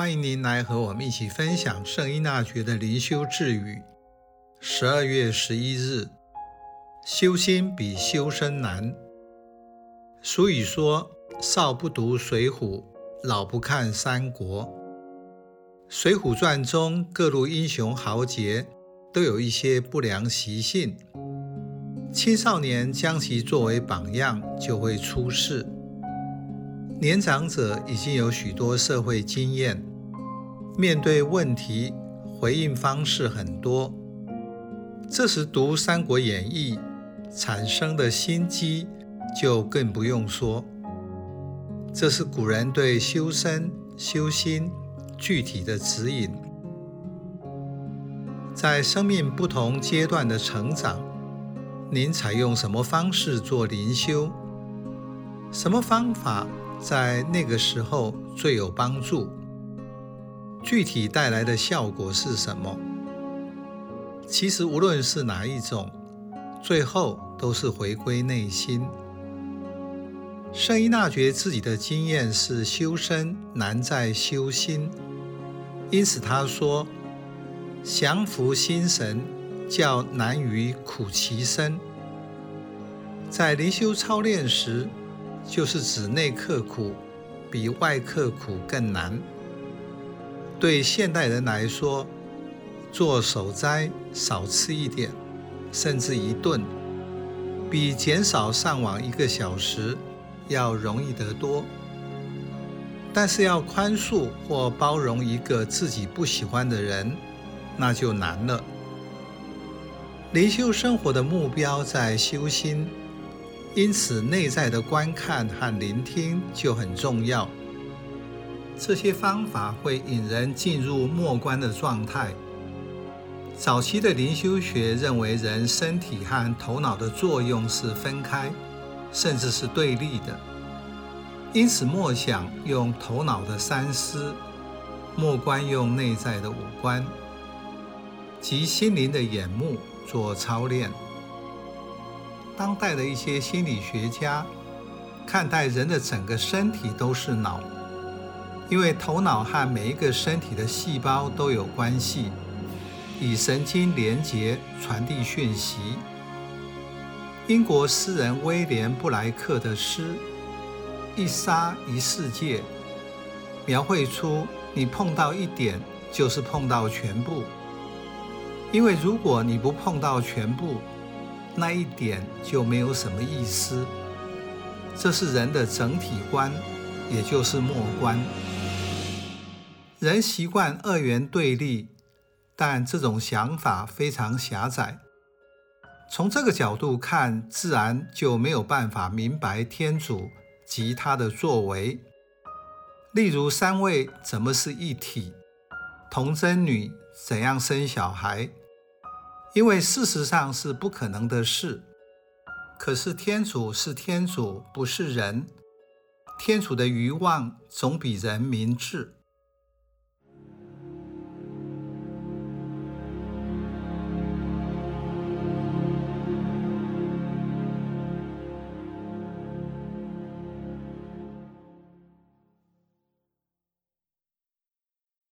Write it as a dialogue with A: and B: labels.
A: 欢迎您来和我们一起分享圣依纳爵的灵修智语。十二月十一日，修心比修身难。俗语说：“少不读水浒，老不看三国。”《水浒传》中各路英雄豪杰都有一些不良习性，青少年将其作为榜样，就会出事。年长者已经有许多社会经验，面对问题回应方式很多，这时读《三国演义》产生的心机就更不用说。这是古人对修身修心具体的指引。在生命不同阶段的成长，您采用什么方式做灵修？什么方法？在那个时候最有帮助，具体带来的效果是什么？其实无论是哪一种，最后都是回归内心。圣依纳爵自己的经验是修身难在修心，因此他说：“降伏心神，较难于苦其身。”在灵修操练时，就是指内刻苦比外刻苦更难。对现代人来说，做守斋少吃一点，甚至一顿，比减少上网一个小时要容易得多。但是要宽恕或包容一个自己不喜欢的人，那就难了。灵修生活的目标在修心。因此，内在的观看和聆听就很重要。这些方法会引人进入默观的状态。早期的灵修学认为，人身体和头脑的作用是分开，甚至是对立的。因此，默想用头脑的三思，默观用内在的五官，即心灵的眼目做操练。当代的一些心理学家看待人的整个身体都是脑，因为头脑和每一个身体的细胞都有关系，以神经连结传递讯息。英国诗人威廉布莱克的诗《一沙一世界》描绘出你碰到一点就是碰到全部，因为如果你不碰到全部，那一点就没有什么意思。这是人的整体观，也就是末观。人习惯二元对立，但这种想法非常狭窄。从这个角度看，自然就没有办法明白天主及他的作为。例如，三位怎么是一体？童贞女怎样生小孩？因为事实上是不可能的事，可是天主是天主，不是人。天主的欲望总比人明智。